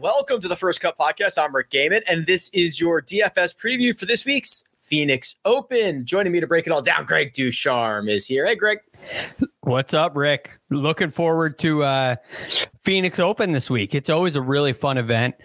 Welcome to the First Cut Podcast. I'm Rick Gehman, and this is your DFS preview for this week's Phoenix Open. Joining me to break it all down, Greg DuCharme is here. Hey, Greg. What's up, Rick? Looking forward to uh, Phoenix Open this week. It's always a really fun event.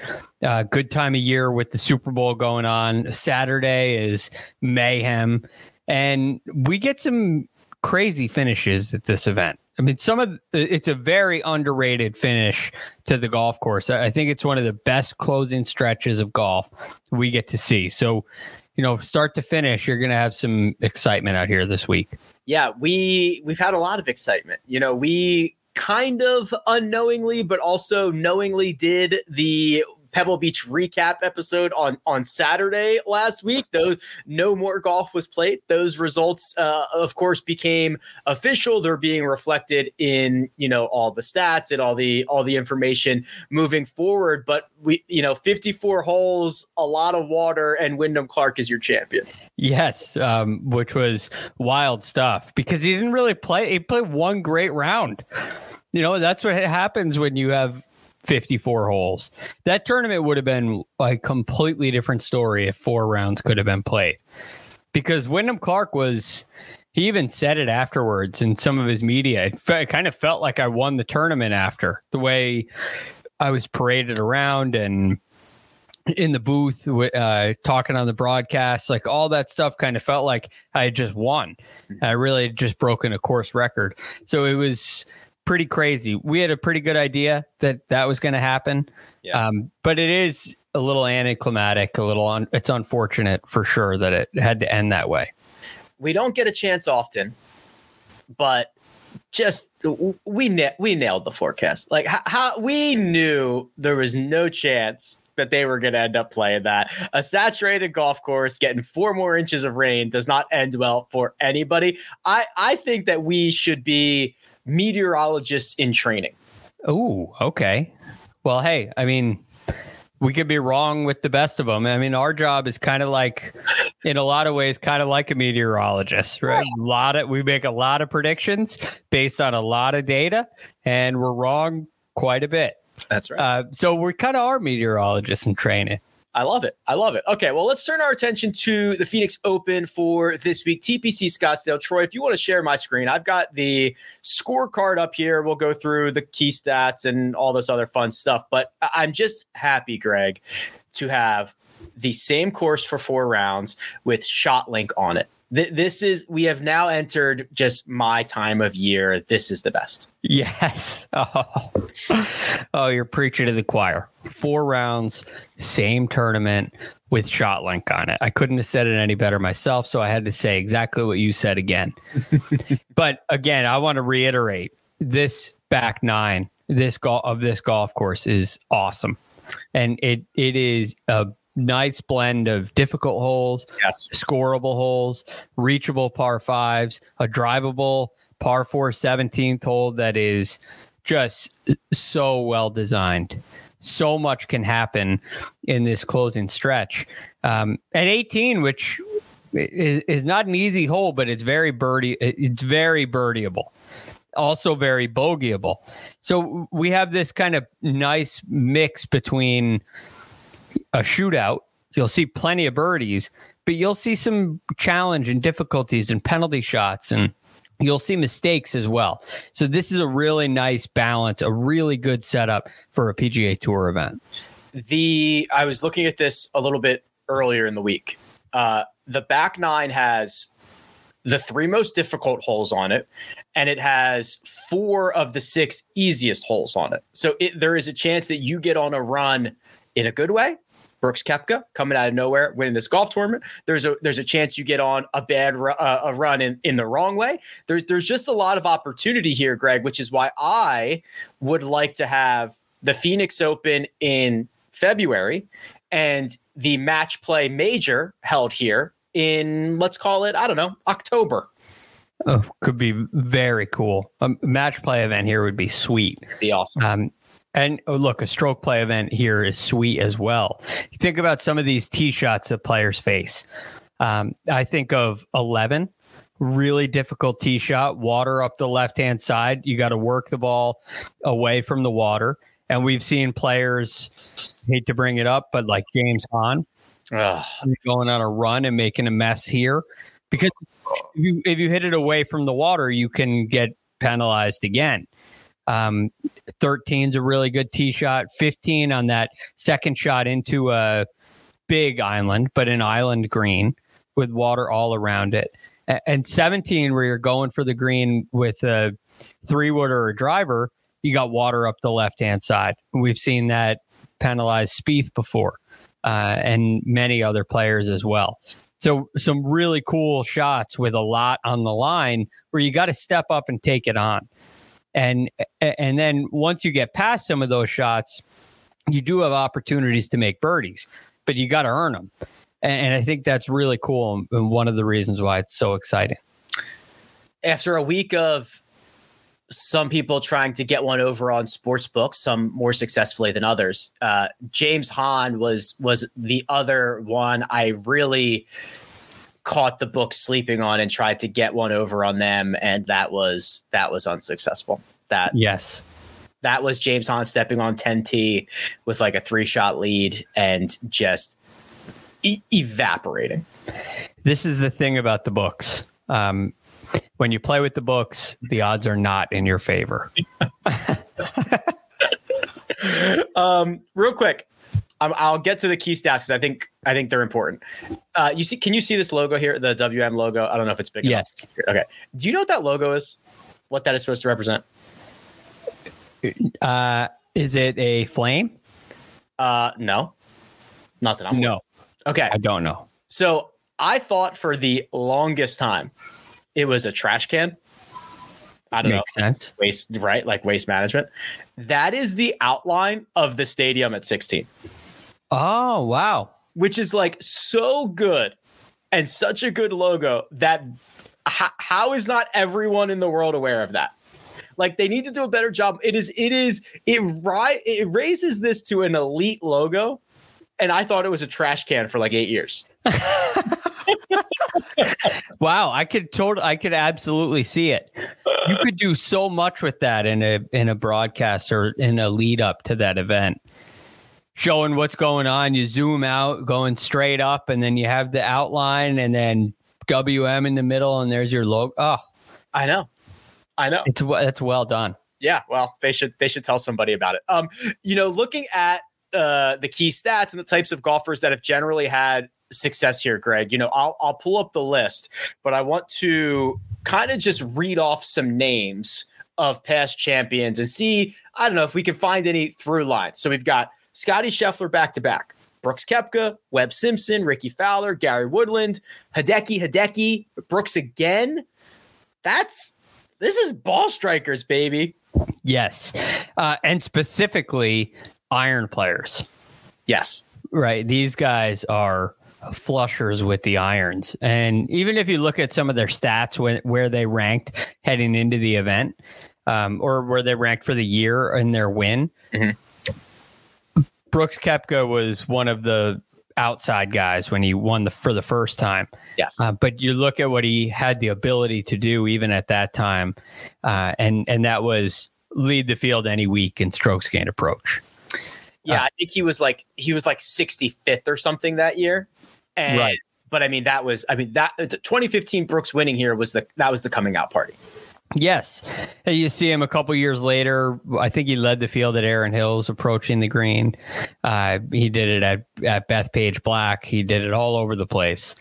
Uh, good time of year with the Super Bowl going on. Saturday is mayhem, and we get some crazy finishes at this event. I mean, some of it's a very underrated finish to the golf course. I think it's one of the best closing stretches of golf we get to see. So, you know, start to finish, you're going to have some excitement out here this week. Yeah, we we've had a lot of excitement. You know, we kind of unknowingly, but also knowingly did the Pebble Beach recap episode on on Saturday last week. Those no more golf was played. Those results, uh, of course, became official. They're being reflected in you know all the stats and all the all the information moving forward. But we, you know, 54 holes, a lot of water, and Wyndham Clark is your champion. Yes, um, which was wild stuff because he didn't really play. He played one great round. You know, that's what happens when you have 54 holes. That tournament would have been a completely different story if four rounds could have been played. Because Wyndham Clark was, he even said it afterwards in some of his media. It, fe- it kind of felt like I won the tournament after the way I was paraded around and in the booth, uh, talking on the broadcast, like all that stuff kind of felt like I had just won. I really had just broken a course record. So it was pretty crazy. We had a pretty good idea that that was going to happen. Yeah. Um, but it is a little anticlimactic, a little un- it's unfortunate for sure that it had to end that way. We don't get a chance often, but just we na- we nailed the forecast. Like how, how we knew there was no chance that they were going to end up playing that. A saturated golf course getting four more inches of rain does not end well for anybody. I I think that we should be meteorologists in training. Oh, okay. Well, hey, I mean, we could be wrong with the best of them. I mean, our job is kind of like, in a lot of ways, kind of like a meteorologist, right? A lot of we make a lot of predictions based on a lot of data, and we're wrong quite a bit. That's right. Uh, so we kind of are meteorologists in training. I love it. I love it. Okay, well, let's turn our attention to the Phoenix Open for this week. TPC Scottsdale. Troy, if you want to share my screen, I've got the scorecard up here. We'll go through the key stats and all this other fun stuff. But I'm just happy, Greg, to have the same course for four rounds with ShotLink on it. Th- this is we have now entered just my time of year. This is the best. Yes. Oh, oh you're preaching to the choir. Four rounds, same tournament with ShotLink on it. I couldn't have said it any better myself, so I had to say exactly what you said again. but again, I want to reiterate this back nine this golf of this golf course is awesome. And it it is a nice blend of difficult holes, yes. scoreable holes, reachable par fives, a drivable par four 17th hole that is just so well designed. So much can happen in this closing stretch. Um, and 18, which is, is not an easy hole, but it's very birdie. It's very birdieable. also very bogeyable. So we have this kind of nice mix between a shootout. You'll see plenty of birdies, but you'll see some challenge and difficulties and penalty shots and you'll see mistakes as well. So this is a really nice balance, a really good setup for a PGA Tour event. The I was looking at this a little bit earlier in the week. Uh, the back nine has the three most difficult holes on it, and it has four of the six easiest holes on it. So it, there is a chance that you get on a run in a good way. Brooks Koepka coming out of nowhere, winning this golf tournament. There's a there's a chance you get on a bad uh, a run in, in the wrong way. There's there's just a lot of opportunity here, Greg, which is why I would like to have the Phoenix Open in February and the match play major held here in let's call it I don't know October. Oh, could be very cool. A match play event here would be sweet. It'd Be awesome. Um, and oh, look, a stroke play event here is sweet as well. You think about some of these tee shots that players face. Um, I think of 11, really difficult tee shot, water up the left hand side. You got to work the ball away from the water. And we've seen players hate to bring it up, but like James Hahn going on a run and making a mess here because if you, if you hit it away from the water, you can get penalized again. Um, 13 is a really good tee shot. 15 on that second shot into a big island, but an island green with water all around it. And 17, where you're going for the green with a three wood or a driver, you got water up the left hand side. We've seen that penalize Spieth before, uh, and many other players as well. So some really cool shots with a lot on the line where you got to step up and take it on. And and then once you get past some of those shots, you do have opportunities to make birdies, but you got to earn them. And, and I think that's really cool and one of the reasons why it's so exciting. After a week of some people trying to get one over on sports books, some more successfully than others. Uh, James Hahn was was the other one I really caught the book sleeping on and tried to get one over on them, and that was that was unsuccessful. That yes, that was James Hahn stepping on 10T with like a three shot lead and just e- evaporating. This is the thing about the books. Um, when you play with the books, the odds are not in your favor. um, real quick, i will get to the key stats because I think I think they're important. Uh, you see, can you see this logo here, the WM logo? I don't know if it's big. Yes. Enough. Okay. Do you know what that logo is? What that is supposed to represent? Uh, is it a flame? Uh, no, not that I'm. No. Okay. I don't know. So I thought for the longest time it was a trash can. I don't Makes know. sense. Waste, right? Like waste management. That is the outline of the stadium at 16. Oh, wow. Which is like so good and such a good logo that how, how is not everyone in the world aware of that? Like they need to do a better job. It is, it is, it right, it raises this to an elite logo. And I thought it was a trash can for like eight years. wow, I could totally, I could absolutely see it. You could do so much with that in a in a broadcast or in a lead up to that event, showing what's going on. You zoom out, going straight up, and then you have the outline, and then WM in the middle, and there's your logo. Oh, I know, I know. It's it's well done. Yeah, well, they should they should tell somebody about it. Um, you know, looking at uh, the key stats and the types of golfers that have generally had success here, Greg. You know, I'll I'll pull up the list, but I want to kind of just read off some names of past champions and see, I don't know if we can find any through lines. So we've got Scottie Scheffler back to back, Brooks Koepka, Webb Simpson, Rickie Fowler, Gary Woodland, Hideki Hideki, Brooks again. That's this is ball strikers, baby. Yes, uh, and specifically iron players. Yes, right. These guys are flushers with the irons. And even if you look at some of their stats when, where they ranked heading into the event, um, or where they ranked for the year in their win, mm-hmm. Brooks Koepka was one of the outside guys when he won the for the first time. Yes. Uh, but you look at what he had the ability to do even at that time, uh, and and that was lead the field any week in strokes gained approach. Yeah, uh, I think he was like he was like 65th or something that year. And, right. But I mean, that was I mean that 2015 Brooks winning here was the that was the coming out party. Yes. You see him a couple years later. I think he led the field at Erin Hills approaching the green. Uh, he did it at, at Bethpage Black. He did it all over the place,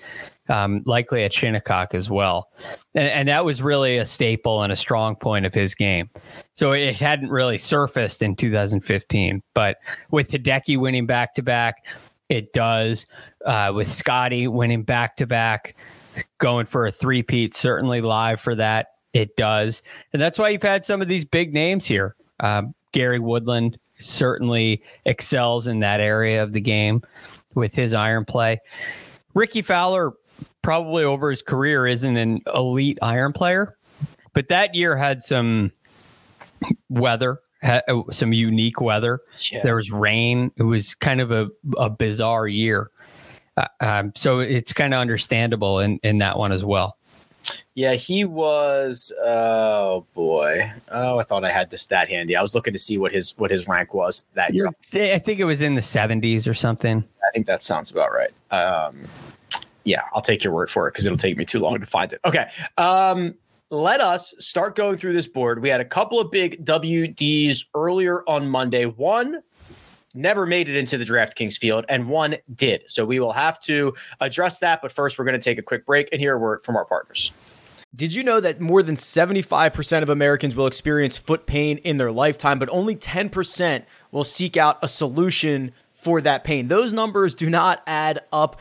um, likely at Shinnecock as well. And, and, that was really a staple and a strong point of his game. So it hadn't really surfaced in 2015. But with Hideki winning back to back, it does. Uh, with Scottie winning back to back, going for a three-peat, certainly live for that it does. And that's why you've had some of these big names here. Um, Gary Woodland certainly excels in that area of the game with his iron play. Rickie Fowler, probably over his career, isn't an elite iron player, but that year had some weather, had some unique weather. Yeah. There was rain. It was kind of a, a bizarre year. Uh, um, so it's kind of understandable in, in that one as well. Yeah, he was. Oh boy. Oh, I thought I had the stat handy. I was looking to see what his what his rank was that year. I think it was in the seventies or something. I think that sounds about right. Um, yeah, I'll take your word for it because it'll take me too long to find it. Okay. Um, let us start going through this board. We had a couple of big WDs earlier on Monday. One never made it into the DraftKings field, and one did. So we will have to address that. But first, we're going to take a quick break and hear a word from our partners. Did you know that more than 75% of Americans will experience foot pain in their lifetime, but only 10% will seek out a solution for that pain? Those numbers do not add up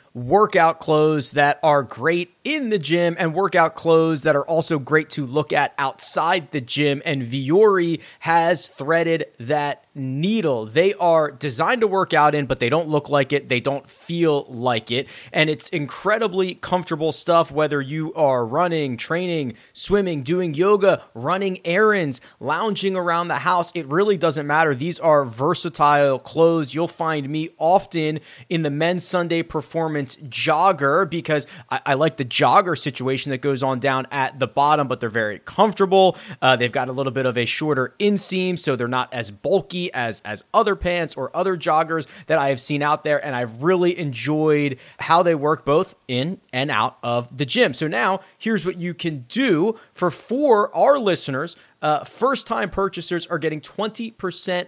workout clothes that are great in the gym and workout clothes that are also great to look at outside the gym. And Vuori has threaded that needle. They are designed to work out in, but they don't look like it. They don't feel like it. And it's incredibly comfortable stuff, whether you are running, training, swimming, doing yoga, running errands, lounging around the house. It really doesn't matter. These are versatile clothes. You'll find me often in the men's Sunday performance jogger because I, I like the jogger situation that goes on down at the bottom, but they're very comfortable. Uh, they've got a little bit of a shorter inseam, so they're not as bulky as as other pants or other joggers that I have seen out there, and I've really enjoyed how they work both in and out of the gym. So now here's what you can do for for our listeners. Uh, first time purchasers are getting 20%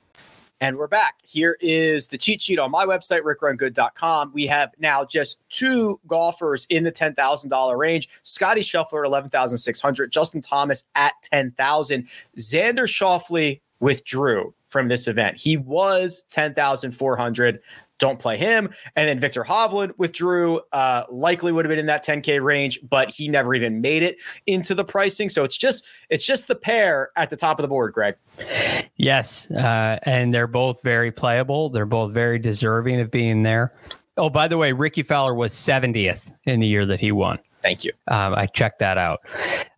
And we're back. Here is the cheat sheet on my website, rickrungood.com. We have now just two golfers in the $10,000 range. Scottie Scheffler, 11,600. Justin Thomas at 10,000. Xander Schauffele withdrew from this event. He was 10,400. Don't play him. And then Viktor Hovland withdrew, uh, likely would have been in that 10K range, but he never even made it into the pricing. So it's just it's just the pair at the top of the board, Greg. Yes. Uh, and they're both very playable. They're both very deserving of being there. Oh, by the way, Rickie Fowler was 70th in the year that he won. Thank you. Um, I checked that out.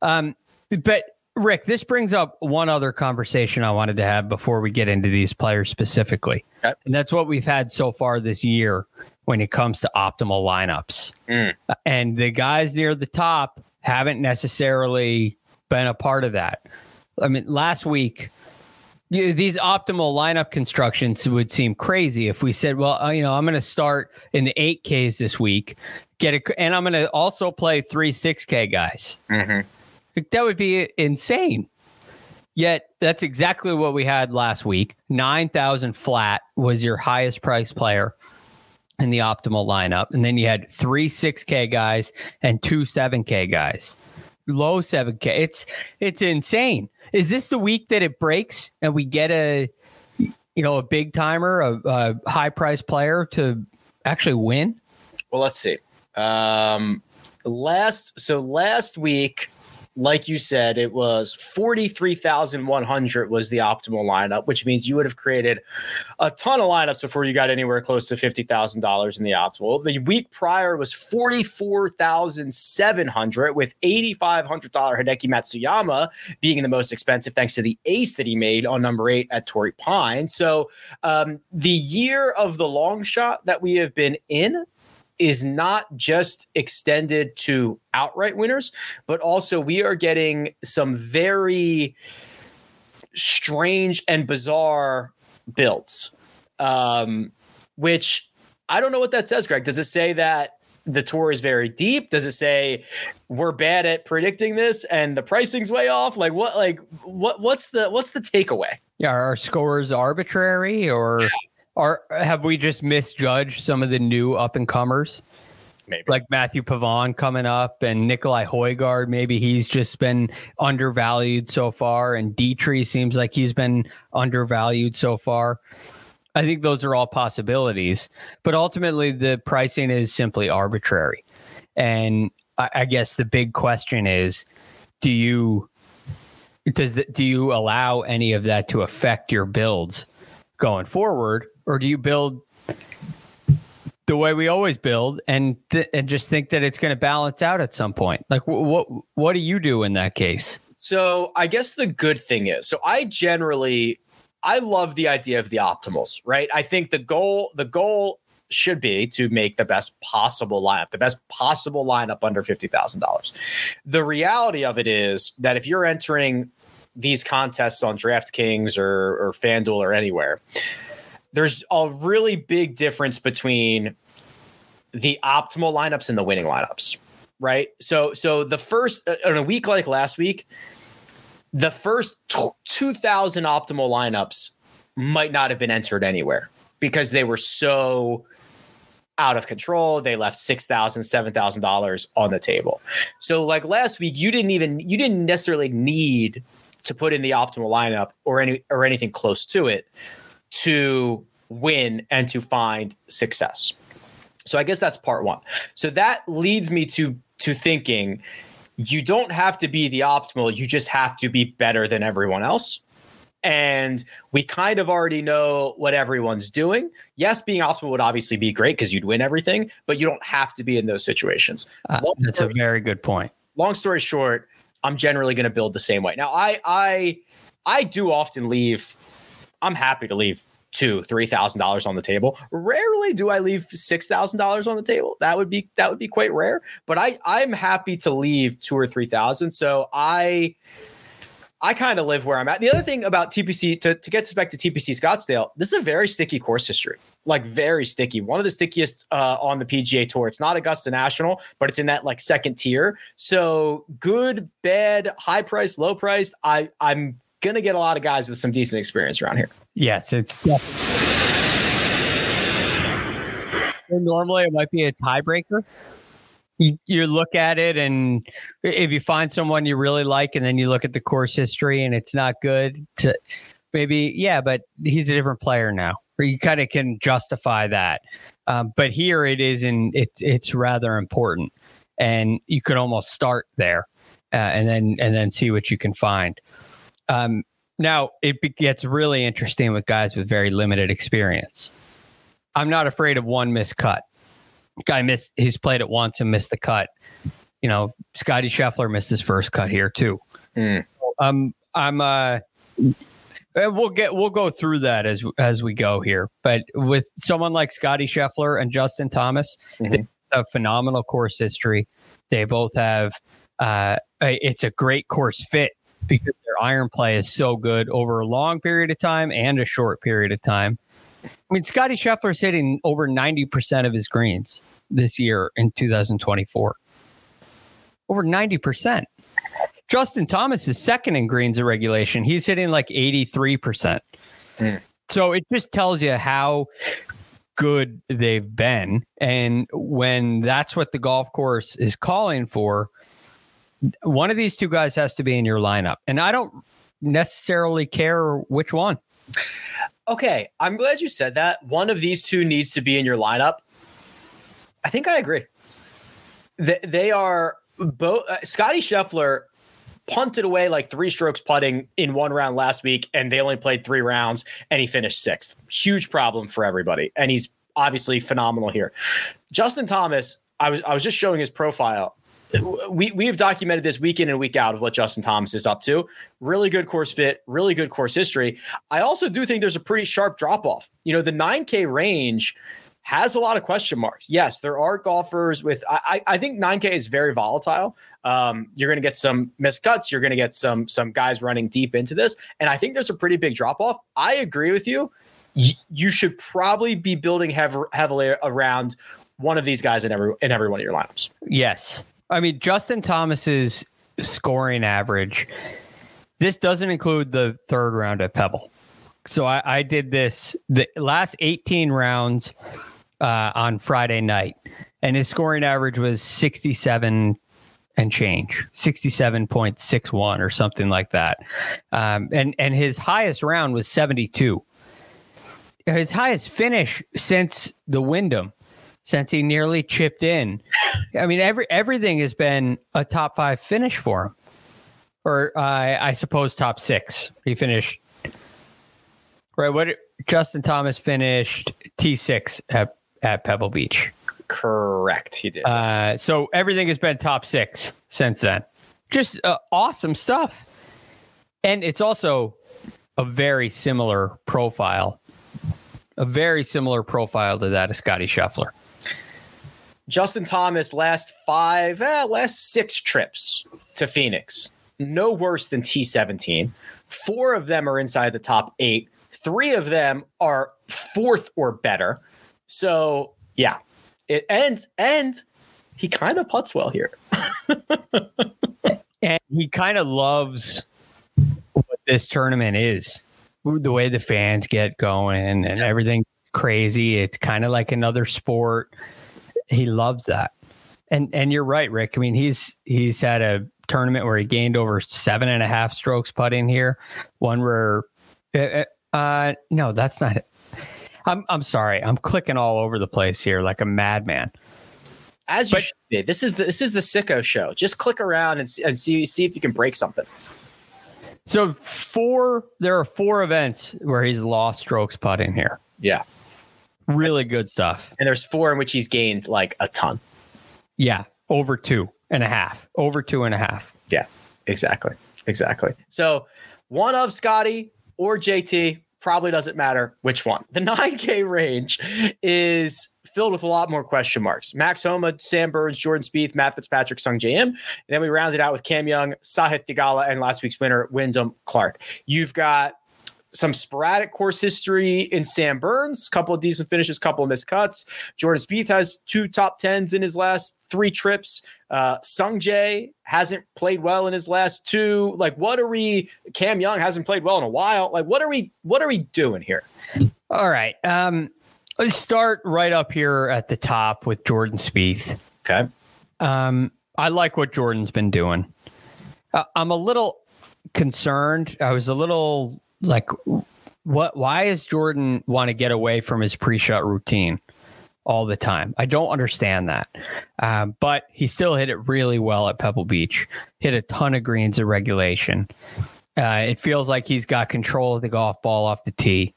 Um, but Rick, this brings up one other conversation I wanted to have before we get into these players specifically. Okay. And that's what we've had so far this year when it comes to optimal lineups. Mm. And the guys near the top haven't necessarily been a part of that. I mean, last week, you, these optimal lineup constructions would seem crazy if we said, well, uh, you know, I'm going to start in the 8Ks this week, get it, and I'm going to also play three 6K guys. Mm-hmm. That would be insane. Yet that's exactly what we had last week. 9,000 flat was your highest price player in the optimal lineup. And then you had three 6K guys and two 7K guys. Low 7K. It's it's insane. Is this the week that it breaks and we get a you know a big timer, a, a high price player to actually win? Well, let's see. Um, last so last week, like you said, it was forty three thousand one hundred was the optimal lineup, which means you would have created a ton of lineups before you got anywhere close to fifty thousand dollars in the optimal. The week prior was forty four thousand seven hundred, with eighty five hundred dollar Hideki Matsuyama being the most expensive, thanks to the ace that he made on number eight at Torrey Pine. So um, the year of the long shot that we have been in is not just extended to outright winners, but also we are getting some very strange and bizarre builds. Um, which I don't know what that says, Greg. Does it say that the tour is very deep? Does it say we're bad at predicting this and the pricing's way off? Like what like what what's the what's the takeaway? Yeah, are our scores arbitrary or are have we just misjudged some of the new up and comers? Maybe. Like Matthieu Pavon coming up and Nicolai Hojgaard, maybe he's just been undervalued so far, and Dietrich seems like he's been undervalued so far. I think those are all possibilities, but ultimately the pricing is simply arbitrary. And I, I guess the big question is, do you does the, do you allow any of that to affect your builds going forward, or do you build the way we always build and th- and just think that it's going to balance out at some point? Like wh- what what do you do in that case? So I guess the good thing is, so I generally I love the idea of the optimals, right? I think the goal the goal should be to make the best possible lineup, the best possible lineup under fifty thousand dollars. The reality of it is that if you're entering these contests on DraftKings or or FanDuel or anywhere, there's a really big difference between the optimal lineups and the winning lineups, right? So so the first uh, on a week like last week, the first t- 2000 optimal lineups might not have been entered anywhere because they were so out of control. They left $6000 $7000 on the table. So like last week you didn't even you didn't necessarily need to put in the optimal lineup or any or anything close to it to win and to find success. So i guess that's part one. So that leads me to to thinking you don't have to be the optimal you just have to be better than everyone else. And we kind of already know what everyone's doing. Yes being optimal would obviously be great because you'd win everything but you don't have to be in those situations. Uh, that's a very good point. long story short i'm generally going to build the same way. Now i i i do often leave i'm happy to leave two three thousand dollars on the table rarely do i leave six thousand dollars on the table that would be that would be quite rare but i i'm happy to leave two or three thousand so i I kind of live where I'm at. The other thing about TPC, to, to get back to TPC Scottsdale, this is a very sticky course history, like very sticky. One of the stickiest uh, on the PGA Tour. It's not Augusta National, but it's in that like second tier. So good, bad, high price, low price. I I'm gonna get a lot of guys with some decent experience around here. Yes, it's definitely. normally it might be a tiebreaker. You, you look at it, and if you find someone you really like, and then you look at the course history and it's not good, to maybe yeah, but he's a different player now, or you kind of can justify that. Um, but here it is, and it's it's rather important, and you could almost start there, uh, and then and then see what you can find. Um, now it be- gets really interesting with guys with very limited experience. I'm not afraid of one missed cut. Guy missed. He's played it once and missed the cut. You know, Scottie Scheffler missed his first cut here too. Hmm. um, I'm uh, we'll get we'll go through that as as we go here. But with someone like Scottie Scheffler and Justin Thomas, mm-hmm. they have phenomenal course history. They both have uh, it's a great course fit because their iron play is so good over a long period of time and a short period of time. I mean, Scottie Scheffler's hitting over 90% of his greens this year in 2024. Over 90%. Justin Thomas is second in greens of regulation. He's hitting like 83%. Mm. So it just tells you how good they've been. And when that's what the golf course is calling for, one of these two guys has to be in your lineup. And I don't necessarily care which one. Okay, I'm glad you said that. One of these two needs to be in your lineup. I think I agree. They, they are both. Uh, Scottie Scheffler punted away like three strokes putting in one round last week, and they only played three rounds, and he finished sixth. Huge problem for everybody, and he's obviously phenomenal here. Justin Thomas, I was I was just showing his profile we we have documented this week in and week out of what Justin Thomas is up to. Really good course fit, really good course history. I also do think there's a pretty sharp drop off. You know, the 9K range has a lot of question marks. Yes, there are golfers with. I I think 9K is very volatile. Um, you're going to get some missed cuts. You're going to get some some guys running deep into this, and I think there's a pretty big drop off. I agree with you. Y- you should probably be building hev- heavily around one of these guys in every in every one of your lineups. Yes, I mean, Justin Thomas's scoring average. This doesn't include the third round at Pebble. So I, I did this the last 18 rounds uh, on Friday night, and his scoring average was 67 and change, 67.61 or something like that. Um, and and his highest round was 72. His highest finish since the Wyndham since he nearly chipped in. I mean, every everything has been a top five finish for him, or uh, I suppose top six. He finished right. What Justin Thomas finished T six at at Pebble Beach. Correct, he did. Uh, so everything has been top six since then. Just uh, awesome stuff, and it's also a very similar profile, a very similar profile to that of Scottie Scheffler. Justin Thomas last five, eh, last six trips to Phoenix, no worse than T17. Four of them are inside the top eight. Three of them are fourth or better. So yeah, it and and he kind of puts well here. and he kind of loves what this tournament is. The way the fans get going and everything crazy. It's kind of like another sport he loves that. And and you're right, Rick. I mean, he's he's had a tournament where he gained over seven and a half strokes putting here. One where, uh, uh, uh no, that's not it. I'm I'm sorry. I'm clicking all over the place here like a madman. As you but, should be. This is the this is the sicko show. Just click around and, and see see if you can break something. So four, there are four events where he's lost strokes putting here. Yeah. Really good stuff. And there's four in which he's gained like a ton. Yeah, over two and a half. Over two and a half. Yeah, exactly. Exactly. So one of Scottie or JT probably doesn't matter which one. The 9K range is filled with a lot more question marks. Max Homa, Sam Burns, Jordan Spieth, Matt Fitzpatrick, Sungjae Im. And then we rounded out with Cam Young, Sahith Theegala, and last week's winner, Wyndham Clark. You've got some sporadic course history in Sam Burns, couple of decent finishes, couple of missed cuts. Jordan Spieth has two top tens in his last three trips. Uh, Sungjae hasn't played well in his last two. Like, what are we? Cam Young hasn't played well in a while. Like, what are we? What are we doing here? All right. Um, let's start right up here at the top with Jordan Spieth. Okay. Um, I like what Jordan's been doing. Uh, I'm a little concerned. I was a little like what why is Jordan want to get away from his pre-shot routine all the time? I don't understand that. Um, but he still hit it really well at Pebble Beach. Hit a ton of greens of regulation. Uh, it feels like he's got control of the golf ball off the tee.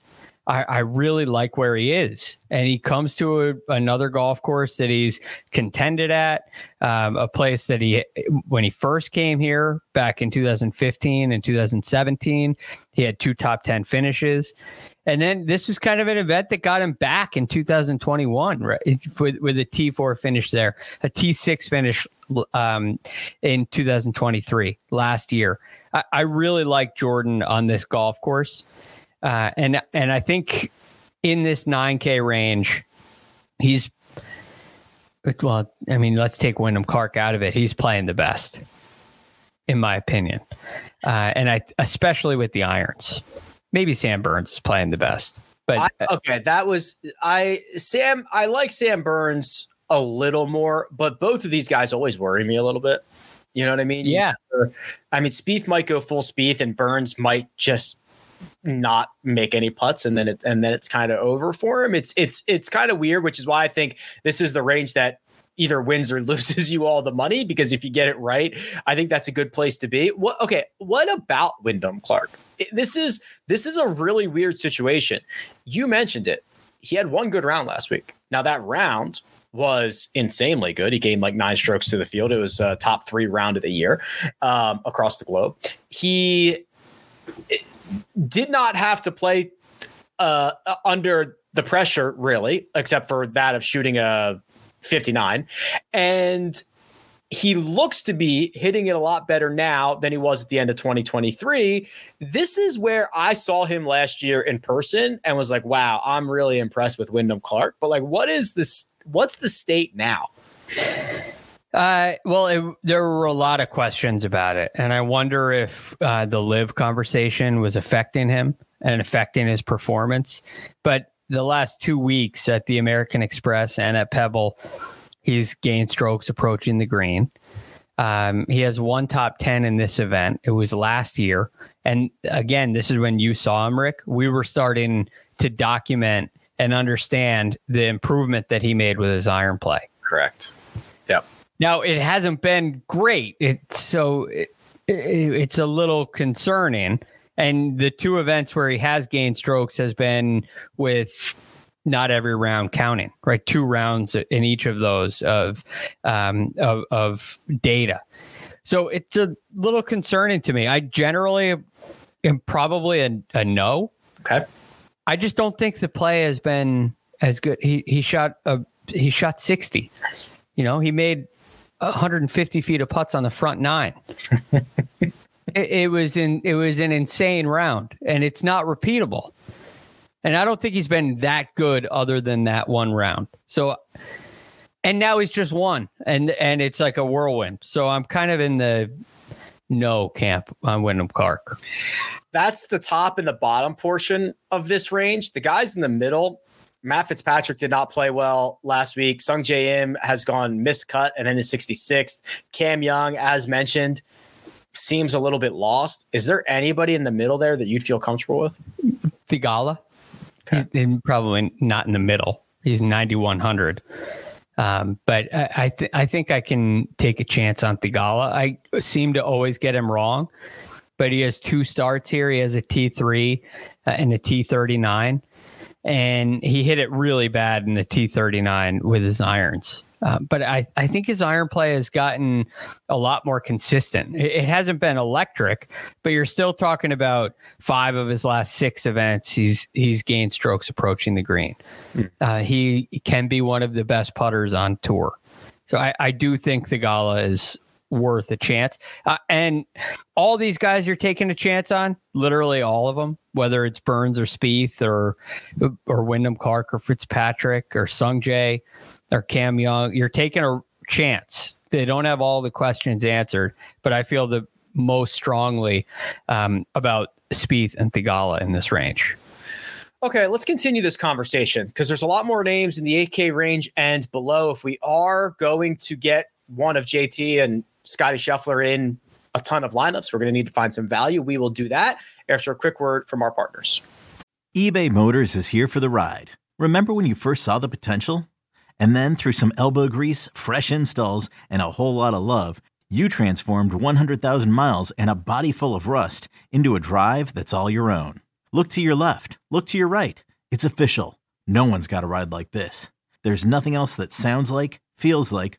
I, I really like where he is. And he comes to a, another golf course that he's contended at, um, a place that he, when he first came here back in 2015 and 2017, he had two top 10 finishes. And then this was kind of an event that got him back in 2021, right? With, with a T4 finish there, a T6 finish um, in 2023 last year. I, I really like Jordan on this golf course. Uh, and and I think in this 9K range, he's well. I mean, let's take Wyndham Clark out of it. He's playing the best, in my opinion, uh, and I especially with the irons. Maybe Sam Burns is playing the best, but I, okay, that was I Sam. I like Sam Burns a little more, but both of these guys always worry me a little bit. You know what I mean? Yeah. I mean, Spieth might go full speed, and Burns might just not make any putts and then it and then it's kind of over for him. It's it's it's kind of weird, which is why I think this is the range that either wins or loses you all the money because if you get it right, I think that's a good place to be. What okay, what about Wyndham Clark? This is this is a really weird situation. You mentioned it. He had one good round last week. Now that round was insanely good. He gained like nine strokes to the field. It was a top three round of the year um, across the globe. He did not have to play uh, under the pressure, really, except for that of shooting a 59. And he looks to be hitting it a lot better now than he was at the end of 2023. This is where I saw him last year in person and was like, wow, I'm really impressed with Wyndham Clark. But like, what is this? What's the state now? Uh, well, it, there were a lot of questions about it, and I wonder if uh, the LIV conversation was affecting him and affecting his performance. But the last two weeks at the American Express and at Pebble, he's gained strokes approaching the green. Um, he has one top 10 in this event. It was last year. And again, this is when you saw him, Rick. We were starting to document and understand the improvement that he made with his iron play. Correct. Now it hasn't been great. It so it, it, it's a little concerning. And the two events where he has gained strokes has been with not every round counting, right? Two rounds in each of those of um, of, of data. So it's a little concerning to me. I generally am probably a, a no. Okay. I just don't think the play has been as good. He he shot a he shot sixty. You know, he made 150 feet of putts on the front nine. it, it, was in it was an insane round, and it's not repeatable. And I don't think he's been that good other than that one round. So, and now he's just won, and and it's like a whirlwind. So I'm kind of in the no camp on Wyndham Clark. That's the top and the bottom portion of this range. The guys in the middle, Matt Fitzpatrick did not play well last week. Sungjae Im has gone miscut and then is 66th. Cam Young, as mentioned, seems a little bit lost. Is there anybody in the middle there that you'd feel comfortable with? Theegala. Okay. He's probably not in the middle. He's 9100. Um, but I I, th- I, think I can take a chance on Theegala. I seem to always get him wrong, but he has two starts here. He has a T3 uh, and a T39 and he hit it really bad in the T39 with his irons. Uh, but I, I think his iron play has gotten a lot more consistent. It, it, hasn't been electric, but you're still talking about five of his last six events. He's he's gained strokes approaching the green. Mm. Uh, he can be one of the best putters on tour. So I, I do think Theegala is worth a chance. Uh, and all these guys you're taking a chance on, literally all of them, whether it's Burns or Spieth or or Wyndham Clark or Fitzpatrick or Sungjae or Cam Young, you're taking a chance. They don't have all the questions answered, but I feel the most strongly um, about Spieth and Theegala in this range. Okay, let's continue this conversation because there's a lot more names in the 8K range and below. If we are going to get one of JT and Scottie Scheffler in a ton of lineups. We're going to need to find some value. We will do that after a quick word from our partners. eBay Motors is here for the ride. Remember when you first saw the potential? And then through some elbow grease, fresh installs, and a whole lot of love, you transformed 100,000 miles and a body full of rust into a drive that's all your own. Look to your left, look to your right It's official. No one's got a ride like this. There's nothing else that sounds like, feels like,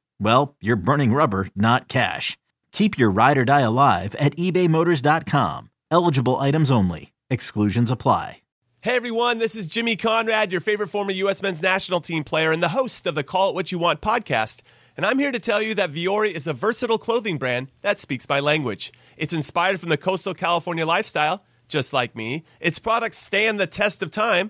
well, you're burning rubber, not cash. Keep your ride or die alive at ebaymotors.com. Eligible items only. Exclusions apply. Hey everyone, this is Jimmy Conrad, your favorite former U.S. men's national team player and the host of the Call It What You Want podcast. And I'm here to tell you that Vuori is a versatile clothing brand that speaks my language. It's inspired from the coastal California lifestyle, just like me. Its products stand the test of time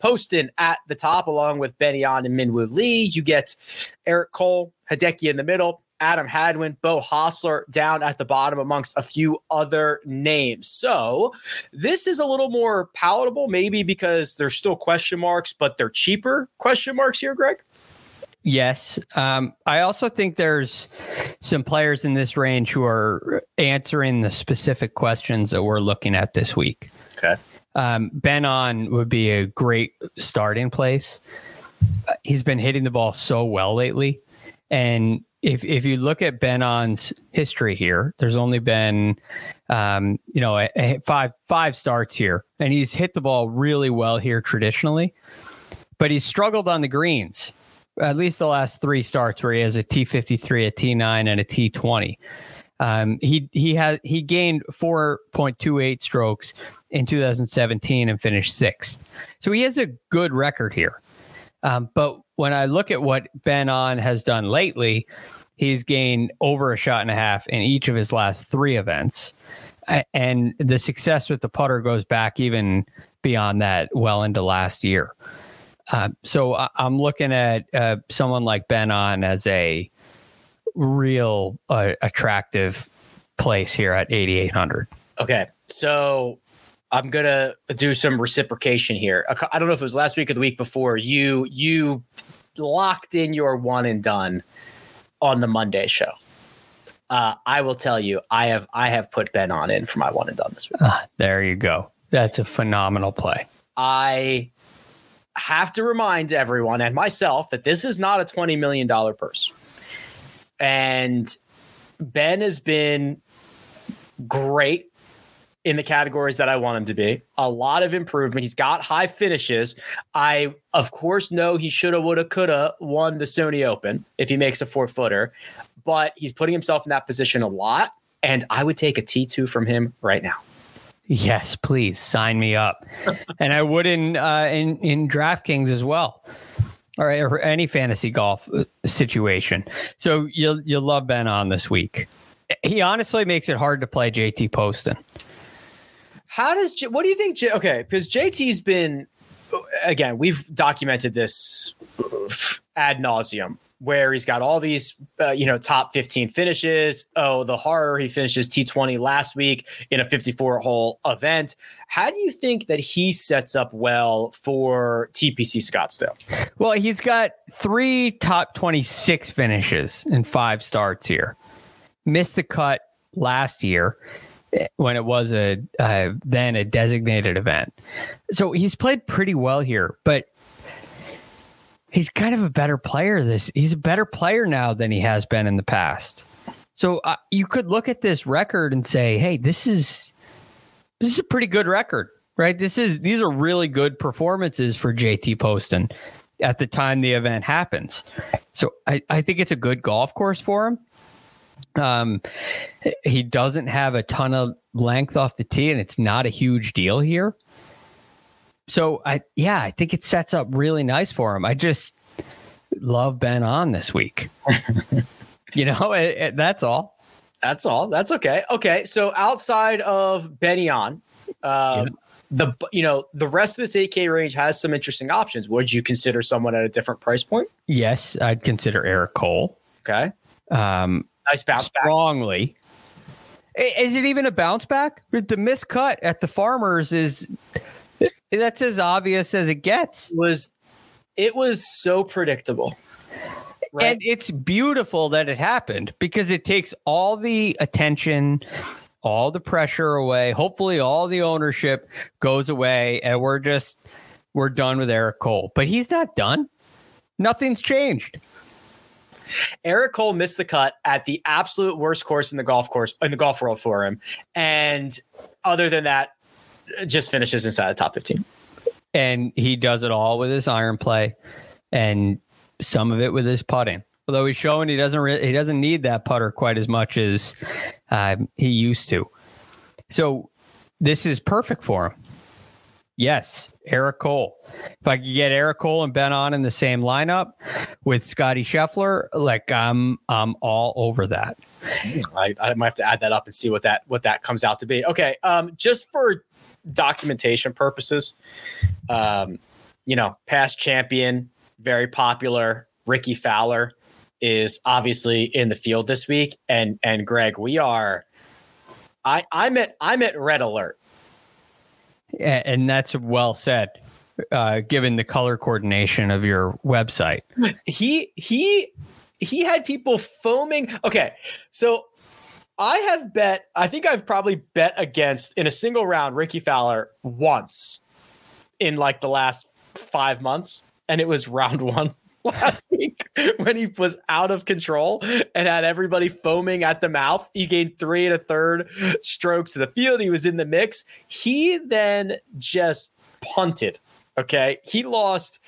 Poston at the top, along with Ben An and Minwoo Lee. You get Eric Cole, Hideki in the middle, Adam Hadwin, Beau Hossler down at the bottom, amongst a few other names. So this is a little more palatable, maybe because there's still question marks, but they're cheaper question marks here, Greg. Yes. Um, I also think there's some players in this range who are answering the specific questions that we're looking at this week. Okay. Um, Ben An would be a great starting place. Uh, he's been hitting the ball so well lately. And if if you look at Ben An's history here, there's only been um, you know a, a five five starts here, and he's hit the ball really well here traditionally, but he's struggled on the greens. At least the last three starts where he has a T53, a T9, and a T20. Um, he he has he gained 4.28 strokes in 2017 and finished sixth. So he has a good record here. Um, but when I look at what Ben An has done lately, he's gained over a shot and a half in each of his last three events. And the success with the putter goes back even beyond that, well into last year. Uh, so I'm looking at uh, someone like Ben An as a real uh, attractive place here at 8,800. Okay. So I'm gonna do some reciprocation here. I don't know if it was last week or the week before. You you locked in your one and done on the Monday show. Uh, I will tell you, I have I have put Ben An in for my one and done this week. Uh, there you go. That's a phenomenal play. I have to remind everyone and myself that this is not a twenty million dollar purse, and Ben has been great in the categories that I want him to be. A lot of improvement. He's got high finishes. I, of course, know he shoulda, woulda, coulda won the Sony Open if he makes a four footer, but he's putting himself in that position a lot. And I would take a T2 from him right now. Yes, please sign me up. and I would in, uh, in, in DraftKings as well. Or, or any fantasy golf uh, situation. So you'll you'll love Ben An this week. He honestly makes it hard to play JT Poston. How does what do you think? Okay, because JT's been again, we've documented this ad nauseum where he's got all these, uh, you know, top 15 finishes. Oh, the horror, he finishes T20 last week in a 54 hole event. How do you think that he sets up well for TPC Scottsdale? Well, he's got three top 26 finishes and five starts here. Missed the cut last year when it was a uh, then a designated event. So he's played pretty well here, but he's kind of a better player. This he's a better player now than he has been in the past. So uh, you could look at this record and say, "Hey, this is this is a pretty good record, right? This is these are really good performances for JT Poston at the time the event happens." So I, I think it's a good golf course for him. Um, he doesn't have a ton of length off the tee, and it's not a huge deal here. So I, yeah, I think it sets up really nice for him. I just love Ben An this week. you know, it, it, that's all. That's all. That's okay. Okay, so outside of Ben An, uh, yeah. the you know the rest of this 8K range has some interesting options. Would you consider someone at a different price point? Yes, I'd consider Eric Cole. Okay. Um, nice bounce back. Strongly. Is it even a bounce back? The miscut at the Farmers is that's as obvious as it gets. Was it was so predictable. Right? And it's beautiful that it happened because it takes all the attention, all the pressure away. Hopefully all the ownership goes away and we're just we're done with Eric Cole. But he's not done. Nothing's changed. Eric Cole missed the cut at the absolute worst course in the golf course in the golf world for him. And other than that, just finishes inside the top 15. And he does it all with his iron play and some of it with his putting. Although he's showing he doesn't re- he doesn't need that putter quite as much as uh, he used to. So this is perfect for him. Yes, Eric Cole. If I could get Eric Cole and Ben An in the same lineup with Scottie Scheffler, like I'm I'm all over that. I, I might have to add that up and see what that what that comes out to be. Okay, um, just for documentation purposes, um, you know, past champion, very popular, Rickie Fowler is obviously in the field this week, and and Greg, we are. I I'm at I'm at red alert and that's well said, uh, given the color coordination of your website. He he he had people foaming. Okay, so I have bet. I think I've probably bet against in a single round Rickie Fowler once in like the last five months, and it was round one last week when he was out of control and had everybody foaming at the mouth. He gained three and a third strokes to the field. He was in the mix. He then just punted. Okay. He lost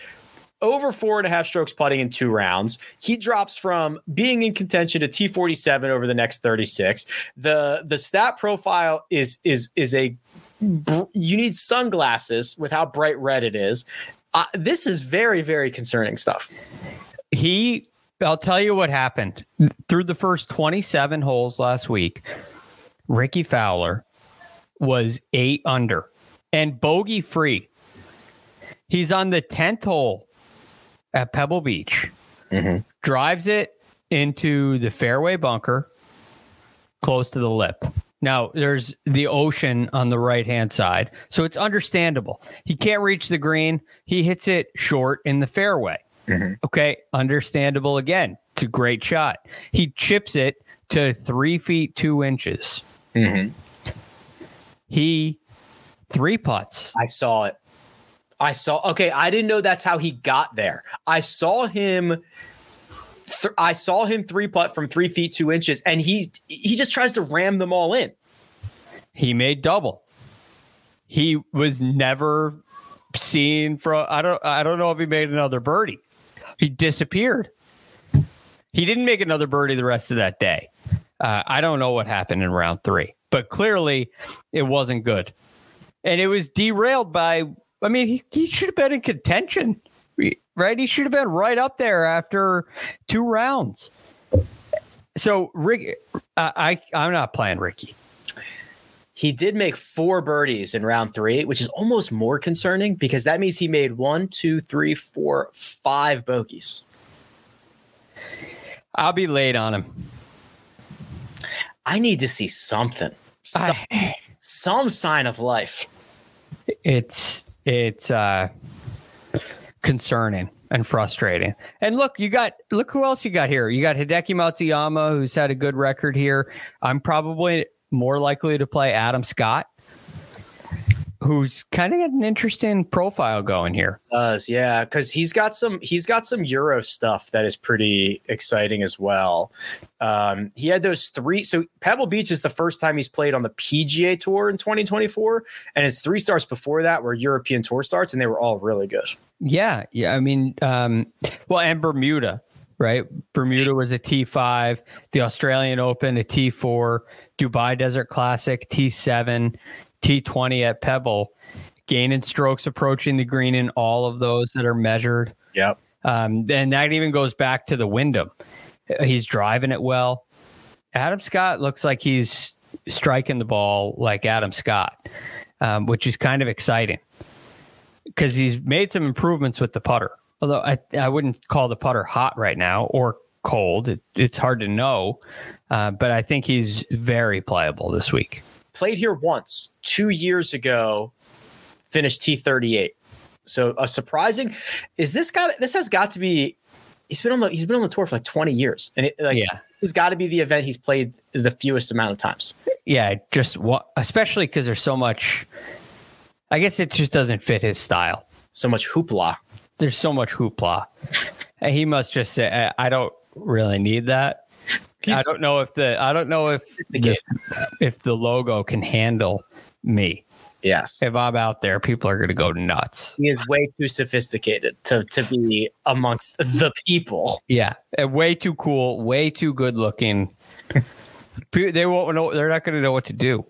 over four and a half strokes putting in two rounds. He drops from being in contention to T47 over the next 36. The the stat profile is is is a you need sunglasses with how bright red it is uh, this is very, very concerning stuff. He, I'll tell you what happened through the first 27 holes last week. Rickie Fowler was eight under and bogey free. He's on the 10th hole at Pebble Beach, mm-hmm. drives it into the fairway bunker close to the lip. Now there's the ocean on the right hand side, so it's understandable. He can't reach the green. He hits it short in the fairway. Mm-hmm. Okay, understandable again. It's a great shot. He chips it to three feet two inches. Mm-hmm. He three putts. I saw it. I saw. Okay, I didn't know that's how he got there. I saw him th- I saw him three putt from three feet two inches, and he he just tries to ram them all in. He made double. He was never seen from. I don't. I don't know if he made another birdie. He disappeared. He didn't make another birdie the rest of that day. Uh, I don't know what happened in round three, but clearly it wasn't good, and it was derailed by. I mean, he, he should have been in contention right? He should have been right up there after two rounds. So Rick, I I'm not playing Rickie. He did make four birdies in round three, which is almost more concerning because that means he made one, two, three, four, five bogeys. I'll be late on him. I need to see something, some, I, some sign of life. It's it's uh concerning and frustrating. And look, you got look who else you got here. You got Hideki Matsuyama, who's had a good record here. I'm probably more likely to play Adam Scott, who's kind of got an interesting profile going here. Does yeah, because he's got some he's got some Euro stuff that is pretty exciting as well. Um, he had those three. So Pebble Beach is the first time he's played on the PGA Tour in 2024, and his three starts before that were European Tour starts, and they were all really good. Yeah, yeah. I mean, um, well, and Bermuda, right? Bermuda was a T5, the Australian Open a T4, Dubai Desert Classic T7, T20 at Pebble, gaining strokes approaching the green in all of those that are measured. Yep. Um, and that even goes back to the Wyndham. He's driving it well. Adam Scott looks like he's striking the ball like Adam Scott, um, which is kind of exciting because he's made some improvements with the putter. Although I, I wouldn't call the putter hot right now or cold. It, it's hard to know, uh, but I think he's very playable this week. Played here once two years ago, finished T38. So a surprising is this got this has got to be he's been on the he's been on the tour for like 20 years and it, like Yeah. this has got to be the event he's played the fewest amount of times Yeah, just wa- especially because there's so much. I guess it just doesn't fit his style. so much hoopla There's so much hoopla. And he must just say, "I- "I don't really need that." I don't know if the I don't know if the, if the logo can handle me. yes If I'm out there, people are going to go nuts. he is way too sophisticated to to be amongst the people Yeah, and way too cool, way too good looking. They won't know. They're not going to know what to do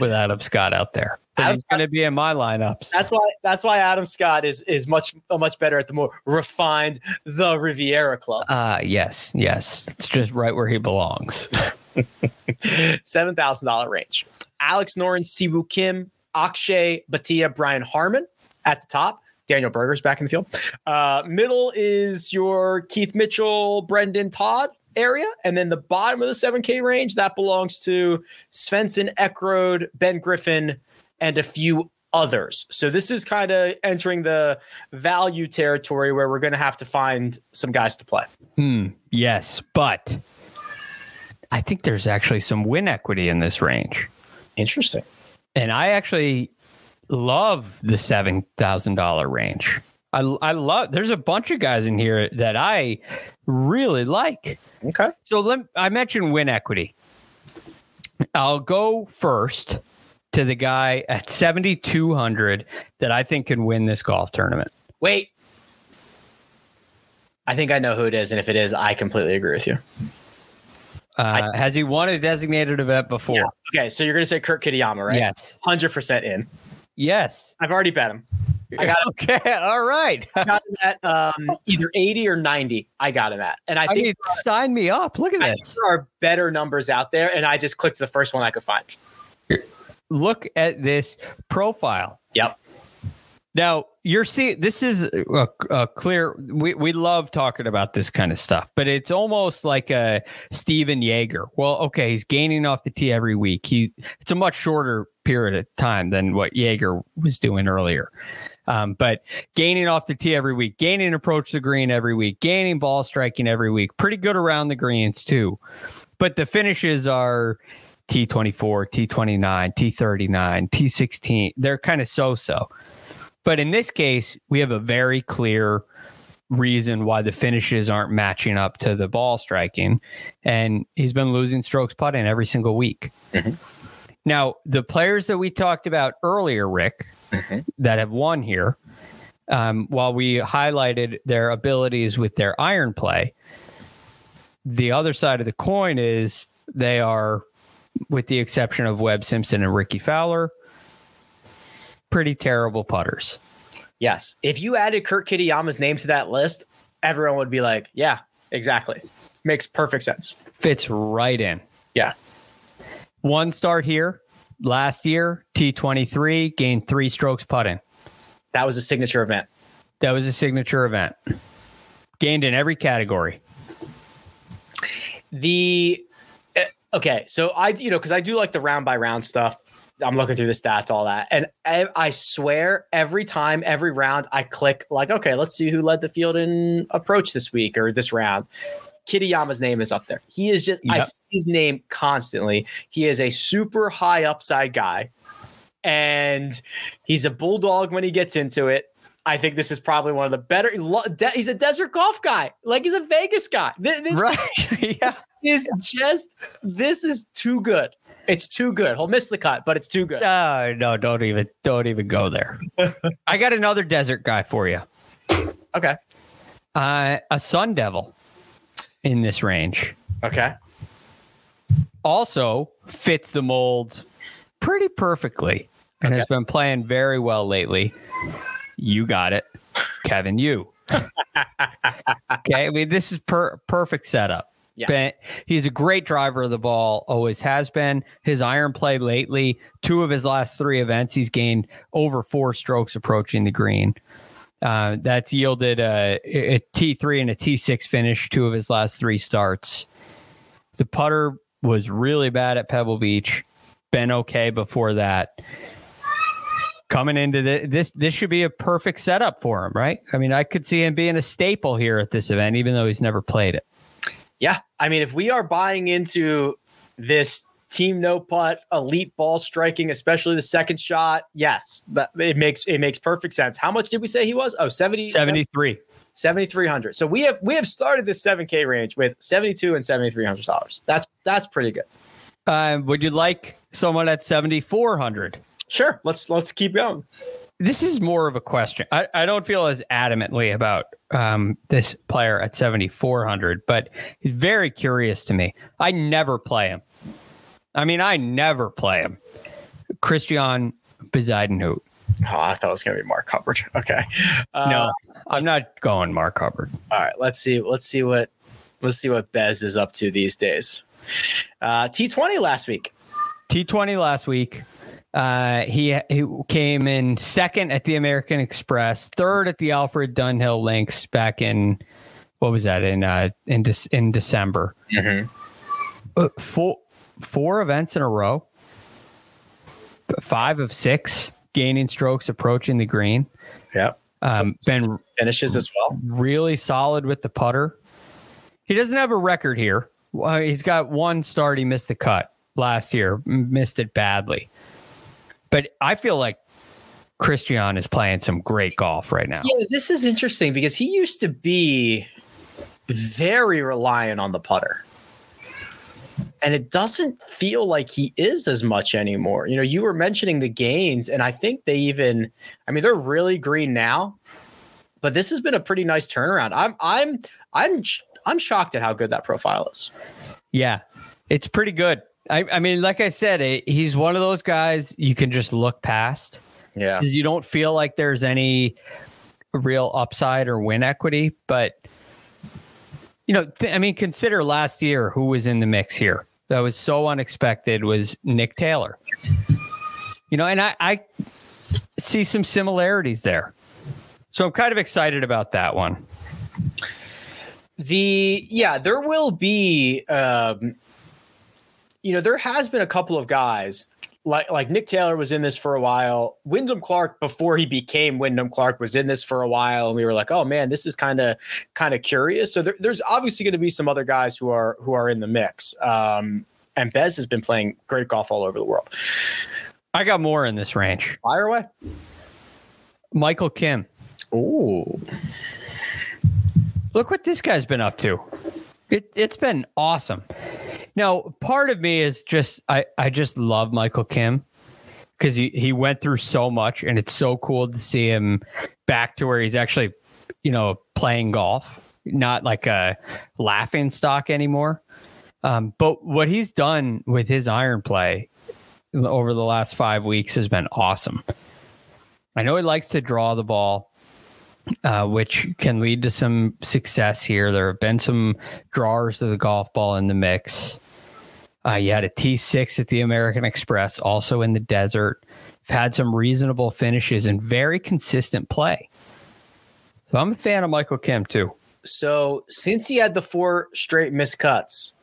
with Adam Scott out there. He's going to be in my lineups. that's why that's why adam scott is is much much better at the more refined the riviera club Uh yes, yes. It's just right where he belongs. $7000 range alex noren siwoo kim akshay bhatia brian harman at the top daniel berger's back in the field. Uh, middle is your keith mitchell brendan todd area. And then the bottom of the 7k range that belongs to svensson eckroat ben griffin and a few others. So this is kind of entering the value territory where we're going to have to find some guys to play. Hmm. Yes, but I think there's actually some win equity in this range, interesting and I actually love the seven thousand dollar range. I I love. There's a bunch of guys in here that I really like. okay So let I mentioned win equity. I'll go first to the guy at 7200 that I think can win this golf tournament. Wait. I think I know who it is, and if it is, I completely agree with you. Uh, has he won a designated event before? Okay, so you're gonna say Kurt Kitayama, right? Yes. hundred percent in. Yes. I've already bet him. I got okay. All right. I got him at um, either eighty or ninety. I got him at, and I I think mean, sign me up. Look at I this. there are better numbers out there, and I just clicked the first one I could find. Look at this profile. Yep. Now you're seeing this is a, a clear. We we love talking about this kind of stuff, but it's almost like a Stephan Jaeger. Well, okay, he's gaining off the tee every week. He it's a much shorter period of time than what Yeager was doing earlier. Um, but gaining off the tee every week, gaining approach the green every week, gaining ball striking every week, pretty good around the greens too. But the finishes are T24, T29, T39, T16. They're kind of so so. But in this case, we have a very clear reason why the finishes aren't matching up to the ball striking. And he's been losing strokes putting every single week. Now, the players that we talked about earlier, Rick, that have won here, um, while we highlighted their abilities with their iron play, the other side of the coin is they are, with the exception of Webb Simpson and Rickie Fowler, pretty terrible putters. Yes, if you added Kurt Kitayama's name to that list, everyone would be like, "Yeah, exactly, makes perfect sense." Fits right in. Yeah, One start here last year, T23, gained three strokes putting. that was a signature event. That was a signature event. Gained in every category. The eh, okay, so I you know because I do like the round by round stuff. I'm looking through the stats, all that, and I, I swear every time, every round, I click like, okay, let's see who led the field in approach this week or this round. Kitayama's name is up there. He is just I see his name constantly. He is a super high upside guy, and he's a bulldog when he gets into it. I think this is probably one of the better. He's a desert golf guy, like he's a Vegas guy. This, this right? yeah. is just this is too good. It's too good. He'll miss the cut, but it's too good. Uh, no, don't even don't even go there. I got another desert guy for you. Okay. Uh, a Sun Devil in this range. Okay. Also fits the mold pretty perfectly and okay. has been playing very well lately. You got it, Kevin. Yu. okay. I mean, this is per- perfect setup. Yeah. He's a great driver of the ball, always has been. His iron play lately, two of his last three events, he's gained over four strokes approaching the green. Uh, that's yielded a a T3 and a T6 finish, two of his last three starts. The putter was really bad at Pebble Beach, been okay before that. Coming into the, this, this should be a perfect setup for him, right? I mean, I could see him being a staple here at this event, even though he's never played it. Yeah. I mean, if we are buying into this team no putt, elite ball striking, especially the second shot, yes, but it makes it makes perfect sense. How much did we say he was? Oh, 70, 73. 7300. So we have we have started this 7k range with 72 and 7300 dollars. That's that's pretty good. Uh, would you like someone at 7400? Sure. Let's let's keep going this is more of a question. I, I don't feel as adamantly about um, this player at 7,400, but he's very curious to me. I never play him. I mean, I never play him. Christiaan Bezuidenhout. Oh, I thought it was going to be Mark Hubbard. Okay. Uh, no, I'm not going Mark Hubbard. All right. Let's see. Let's see what, let's see what Bez is up to these days. Uh, T20 last week. T20 last week. Uh, he, he came in second at the American Express, third at the Alfred Dunhill Links back in what was that in uh, in De- in December. Mm-hmm. Uh, four four events in a row, five of six gaining strokes approaching the green. Yep. Um, been finishes as well. Really solid with the putter. He doesn't have a record here. Uh, he's got one start. He missed the cut last year, missed it badly. But I feel like Christiaan is playing some great golf right now. Yeah, this is interesting because he used to be very reliant on the putter. And it doesn't feel like he is as much anymore. You know, you were mentioning the gains, and I think they even, I mean, they're really green now, but this has been a pretty nice turnaround. I'm, I'm, I'm, I'm shocked at how good that profile is. Yeah, it's pretty good. I, I mean, like I said, it, eh, he's one of those guys you can just look past. Yeah. Because you don't feel like there's any real upside or win equity. But, you know, th- I mean, consider last year who was in the mix here. That was so unexpected was Nick Taylor. You know, and I, I see some similarities there. So I'm kind of excited about that one. The yeah, there will be um you know, there has been a couple of guys like like Nick Taylor was in this for a while. Wyndham Clark before he became Wyndham Clark was in this for a while, and we were like, oh man, this is kind of kind of curious. So there, there's obviously going to be some other guys who are who are in the mix. Um, and Bez has been playing great golf all over the world. I got more in this range. Fire away. Michael Kim. Ooh. Look what this guy's been up to. It, it's been awesome. Now, part of me is just I I just love Michael Kim because he he went through so much, and it's so cool to see him back to where he's actually, you know, playing golf, not like a laughing stock anymore. Um, but what he's done with his iron play over the last five weeks has been awesome. I know he likes to draw the ball uh, which can lead to some success here. There have been some drawers of the golf ball in the mix. Uh, you had a T6 at the American Express, also in the desert. You've had some reasonable finishes and very consistent play. So I'm a fan of Michael Kim too. So since he had the four straight miscuts,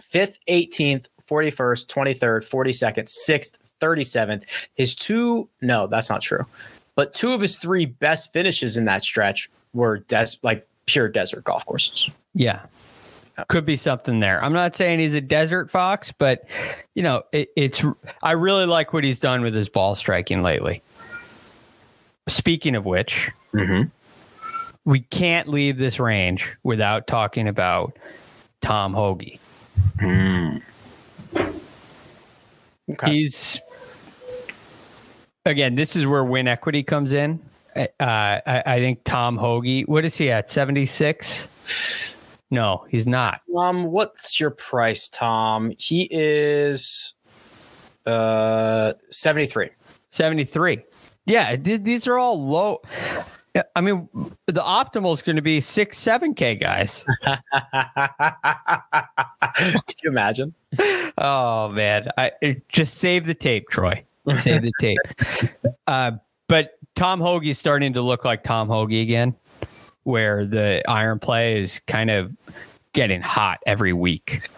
fifth, 18th, 41st, 23rd, 42nd, 6th, 37th, his two, no, that's not true. But two of his three best finishes in that stretch were des- like pure desert golf courses. Yeah. Could be something there. I'm not saying he's a desert fox, but you know, it, it's. I really like what he's done with his ball striking lately. Speaking of which, Mhm. we can't leave this range without talking about Tom Hoge. Okay. He's again. This is where win equity comes in. Uh, I, I think Tom Hoge. What is he at? Seventy six. No, he's not. Um, what's your price, Tom? He is uh 73. 73. Yeah, th- these are all low. I mean, the optimal is going to be six, seven K guys. Could you imagine? Oh man, I just save the tape, Troy. Save the tape. Uh, but Tom Hoge's starting to look like Tom Hoge again, where the iron play is kind of getting hot every week.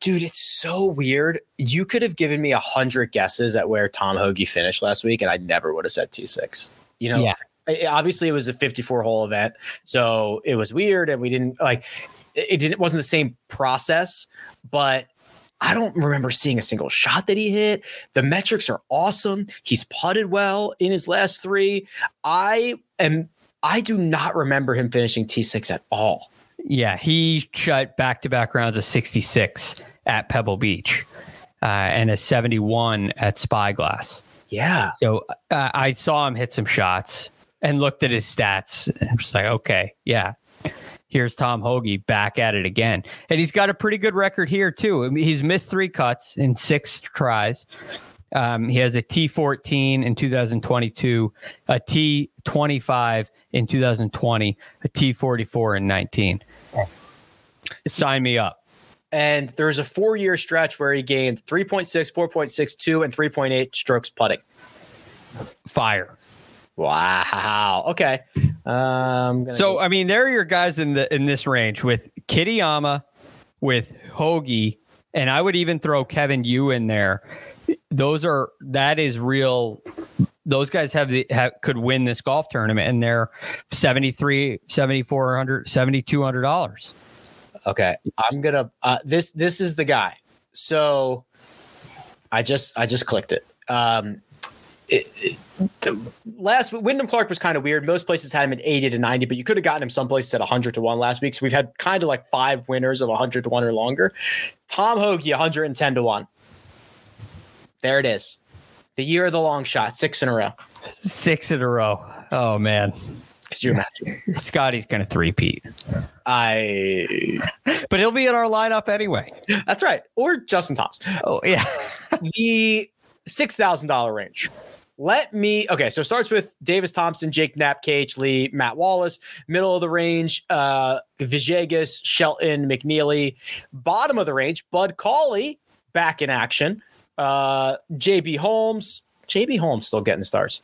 Dude, it's so weird. You could have given me a hundred guesses at where Tom Hoge finished last week, and I never would have said T6. You know, Yeah. I- obviously it was a 54 hole event, so it was weird, and we didn't like it. Didn't it wasn't the same process, but I don't remember seeing a single shot that he hit. The metrics are awesome. He's putted well in his last three. I am. I do not remember him finishing T6 at all. Yeah, he shot back to back rounds of 66 at Pebble Beach uh, and a 71 at Spyglass. Yeah. So uh, I saw him hit some shots and looked at his stats. And I'm just like, okay, yeah. Here's Tom Hoge back at it again. And he's got a pretty good record here, too. I mean, he's missed three cuts in six tries. Um, he has a T14 in 2022, a T25 in 2020, a T44 in 19. Sign me up. And there's a four year stretch where he gained 3.6, 4.62, and 3.8 strokes putting. Fire. Wow. Okay. Um, So go- I mean, there are your guys in the in this range with Kitayama, with Hoge, and I would even throw Kevin Yu in there. Those are that is real. Those guys have the have, could win this golf tournament, and they're 73 7400 7200 dollars. okay. I'm gonna. Uh, this this is the guy. So I just I just clicked it. Um, it, it- last Wyndham Clark was kind of weird. Most places had him at 80 to 90, but you could have gotten him some places at 100 to 1 last week. So we've had kind of like five winners of 100 to 1 or longer. Tom Hoge, 110 to 1. There it is. The year of the long shot, six in a row. Six in a row. Oh man, Could you imagine? Scottie's gonna three-peat, I. but he'll be in our lineup anyway. That's right. Or Justin Thomas. Oh yeah, the six thousand dollar range. Let me okay. So it starts with Davis Thompson, Jake Knapp, KH Lee, Matt Wallace. Middle of the range, uh, Vijegas, Shelton, McNealy. Bottom of the range, Bud Cauley back in action. Uh, JB Holmes, JB Holmes still getting stars,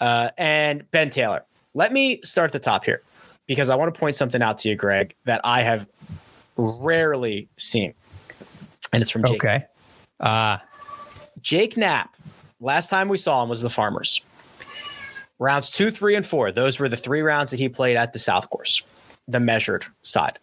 uh, and Ben Taylor. Let me start at the top here because I want to point something out to you, Greg, that I have rarely seen, and it's from Jake. okay. Uh Jake Knapp, last time we saw him was the Farmers. Rounds two, three, and four. Those were the three rounds that he played at the South Course, the measured side.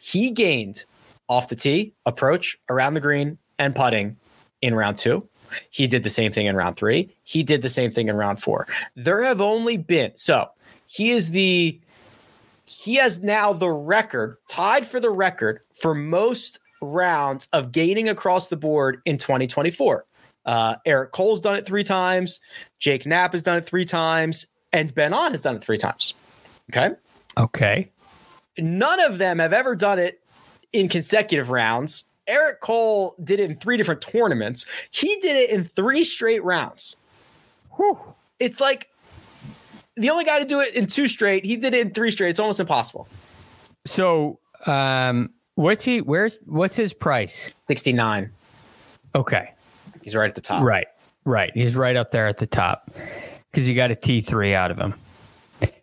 He gained off the tee, approach, around the green, and putting in round two. He did the same thing in round three. He did the same thing in round four. There have only been, so he is the, he has now the record, tied for the record for most rounds of gaining across the board in 2024. Uh, Eric Cole's done it three times. Jake Knapp has done it three times. And Ben An has done it three times. Okay. okay. None of them have ever done it in consecutive rounds. Eric Cole did it in three different tournaments. He did it in three straight rounds. Whew. It's like the only guy to do it in two straight. He did it in three straight. It's almost impossible. So, um, what's he? Where's what's his price? 69. Okay, He's right at the top. right, right. He's right up there at the top because you got a T three out of him.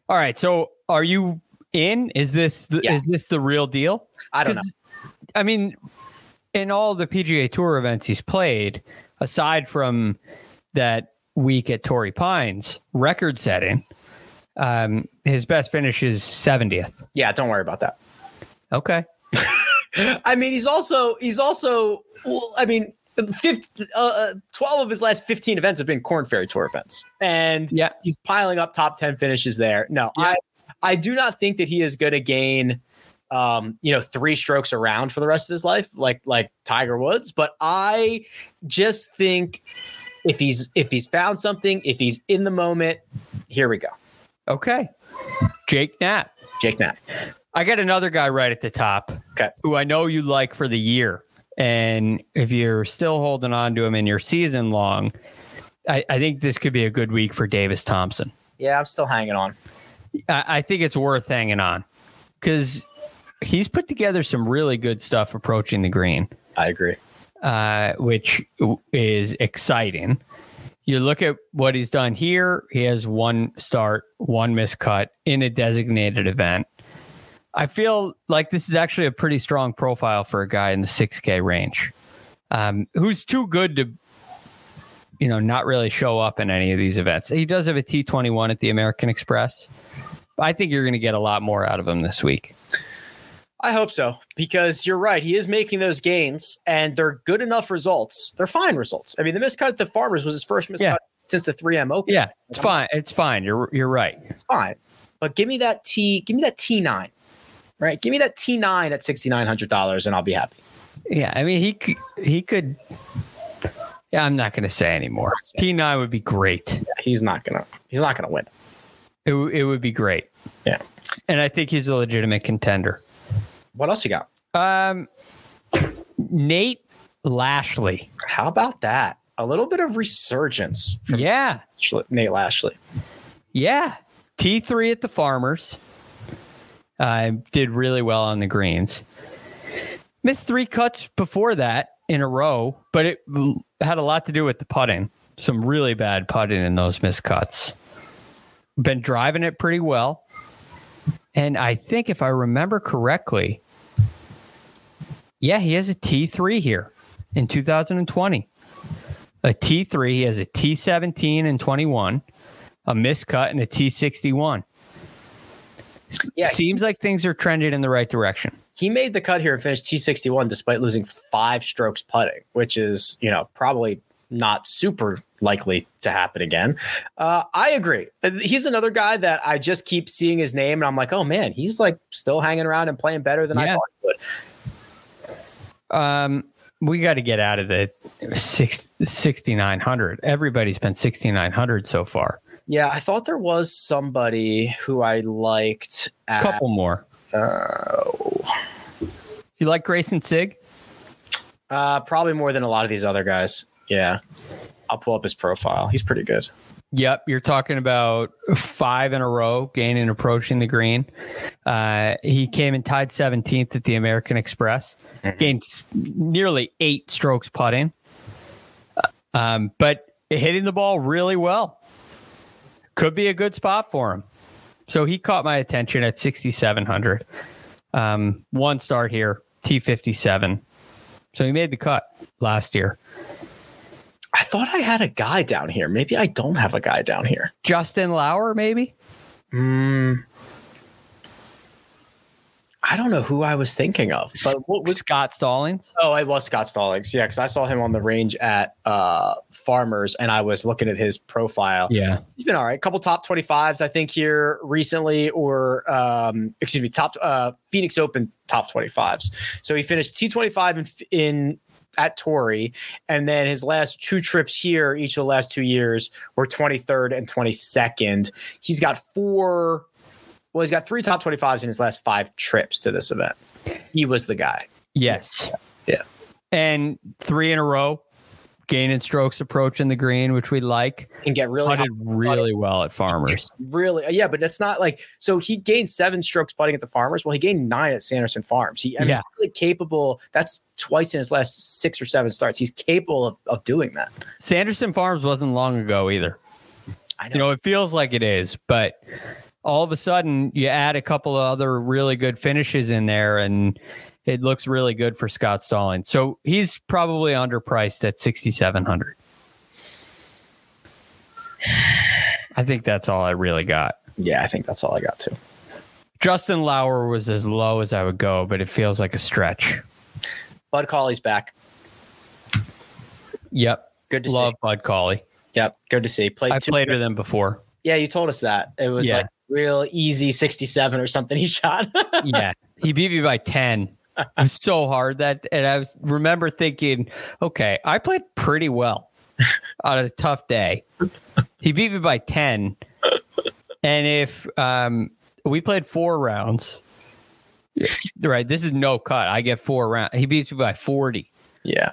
All right. So, are you in? Is this the, Yeah. is this the real deal? I don't know. I mean, in all the PGA Tour events he's played, aside from that week at Torrey Pines, record setting, um, his best finish is 70th. Yeah, don't worry about that. Okay. I mean, he's also he's also. Well, I mean, 50, uh, 12 of his last 15 events have been Corn Ferry Tour events. And Yeah. he's piling up top 10 finishes there. No, Yeah. I, I do not think that he is going to gain, um, you know, three strokes around for the rest of his life, like, like Tiger Woods. But I just think if he's, if he's found something, if he's in the moment, here we go. Okay. Jake Knapp. Jake Knapp. I got another guy right at the top. Okay. Who I know you like for the year. And if you're still holding on to him in your season long, I, I think this could be a good week for Davis Thompson. Yeah, I'm still hanging on. I, I think it's worth hanging on because he's put together some really good stuff approaching the green, I agree. uh, which is exciting. You look at what he's done here, he has one start, one miscut in a designated event. I feel like this is actually a pretty strong profile for a guy in the 6K range um, who's too good to, you know, not really show up in any of these events. He does have a T21 at the American Express. I think you're going to get a lot more out of him this week. I hope so because you're right. He is making those gains, and they're good enough results. They're fine results. I mean, the miscut at the Farmers was his first miscut Yeah. since the 3M Open. Yeah, it's fine. It's fine. You're you're right. it's fine. But give me that T. Give me that T9. Right. Give me that T9 at sixty nine hundred dollars, and I'll be happy. Yeah, I mean he he could. Yeah, I'm not going to say anymore. T9 would be great. Yeah, he's not gonna. He's not gonna win. It, it would be great. Yeah. and I think he's a legitimate contender. What else you got? Um, Nate Lashley. How about that? A little bit of resurgence from Yeah, Nate Lashley. yeah. T3 at the Farmers. Uh, did really well on the greens. Missed three cuts before that in a row, but it had a lot to do with the putting. Some really bad putting in those missed cuts. Been driving it pretty well. And I think if I remember correctly, yeah, he has a T3 here in 2020. A T3, he has a T17 and 21, a miscut, and a T61. Yeah, Seems like things are trending in the right direction. he made the cut here and finished T61 despite losing five strokes putting, which is, you know, probably not super likely to happen again. Uh, I agree. He's another guy that I just keep seeing his name and I'm like, oh man, he's like still hanging around and playing better than I thought he would. Um, we got to get out of the six, 6,900. Everybody's been 6,900 so far. Yeah, I thought there was somebody who I liked. A couple more. Uh, You like Grayson Sigg? uh, probably more than a lot of these other guys. Yeah. I'll pull up his profile. He's pretty good. Yep, you're talking about five in a row gaining approaching the green. Uh, he came and tied 17th at the American Express, gained nearly eight strokes putting, Uh, um, but hitting the ball really well. Could be a good spot for him. So he caught my attention at 6,700. Um, one start here, T57. So he made the cut last year. I thought I had a guy down here. Maybe I don't have a guy down here. Justin Lower, maybe? Hmm. I don't know who I was thinking of, but what was Scott Stallings? Oh, it was Scott Stallings. Yeah, because I saw him on the range at uh, Farmers, and I was looking at his profile. Yeah. He's been all right. couple top twenty fives, I think, here recently, or um, excuse me, top uh, Phoenix Open top twenty fives. So he finished T twenty five in in at Torrey, and then his last two trips here, each of the last two years, were twenty third and twenty second. He's got four. Well, he's got three top twenty fives in his last five trips to this event. He was the guy. Yes. Yeah. And three in a row, gaining strokes approaching the green, which we like. And get really Putted really well at Farmers. really yeah but that's not like so he gained seven strokes putting at the farmers well he gained nine at sanderson farms he I mean, Yeah. he's like capable that's twice in his last six or seven starts he's capable of, of doing that Sanderson Farms wasn't long ago either. i know, You know, it feels like it is, but all of a sudden you add a couple of other really good finishes in there and it looks really good for Scott Stallings. So he's probably underpriced at 6,700. I think that's all I really got. yeah i think that's all i got too Justin Lower was as low as I would go, but it feels like a stretch. Bud Cauley's back. Yep. Good to Love see. Bud Cauley. Yep. Good to see. Played I played with him before. Yeah, you told us that. It was Yeah. like real easy 67 or something he shot. yeah. He beat me by 10. It was so hard that and I was remember thinking, okay, I played pretty well on a tough day. He beat me by 10. And if um we played four rounds, right? This is no cut. I get four rounds. He beats me by 40. yeah.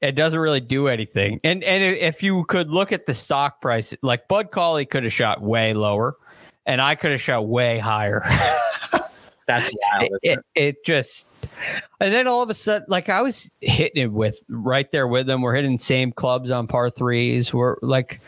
it doesn't really do anything. And and if you could look at the stock price, like Bud Cauley could have shot way lower, and I could have shot way higher. That's wild. it, it, it just, and then all of a sudden, like I was hitting it with right there with them. We're hitting same clubs on par threes. We're like,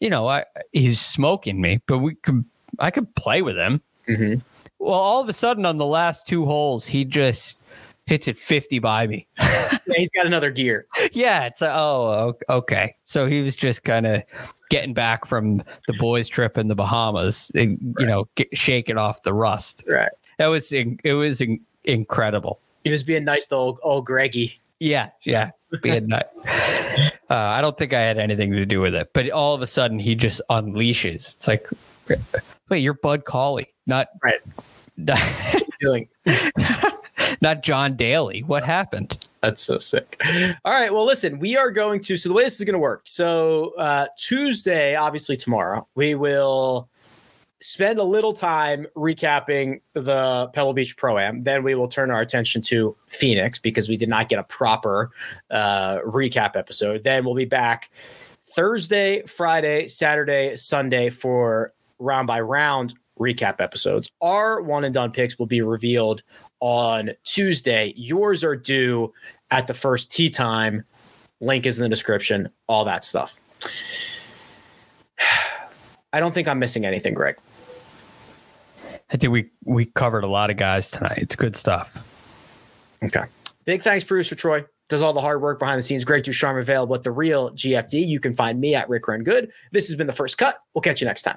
you know, I he's smoking me, but we could I could play with him. Mhm. Well, all of a sudden on the last two holes, he just hits it fifty by me. Yeah, he's got another gear. yeah, it's a, oh okay. So he was just kind of getting back from the boys' trip in the Bahamas, and, you know, get, shaking off the rust. Right. That was it was in, incredible. He was being nice to old, old Greggy. Yeah, yeah, being nut. Uh, I don't think I had anything to do with it, but all of a sudden he just unleashes. It's like, wait, you're Bud Cauley, not Right. not, Doing not John Daly. What happened? That's so sick. All right. Well, listen, we are going to. So, the way this is going to work. So, uh, Tuesday, obviously tomorrow, we will spend a little time recapping the Pebble Beach Pro Am. Then we will turn our attention to Phoenix because we did not get a proper uh, recap episode. Then we'll be back Thursday, Friday, Saturday, Sunday for round by round recap episodes. Our one and done picks will be revealed on Tuesday. Yours are due at the first tee time. Link is in the description, all that stuff. I don't think I'm missing anything, Greg. I think we we covered a lot of guys tonight. It's good stuff. Okay. Big thanks, producer Troy. Does all the hard work behind the scenes. Greg DuCharme available at the real GFD. You can find me at Rick Run Good. This has been the first cut. We'll catch you next time.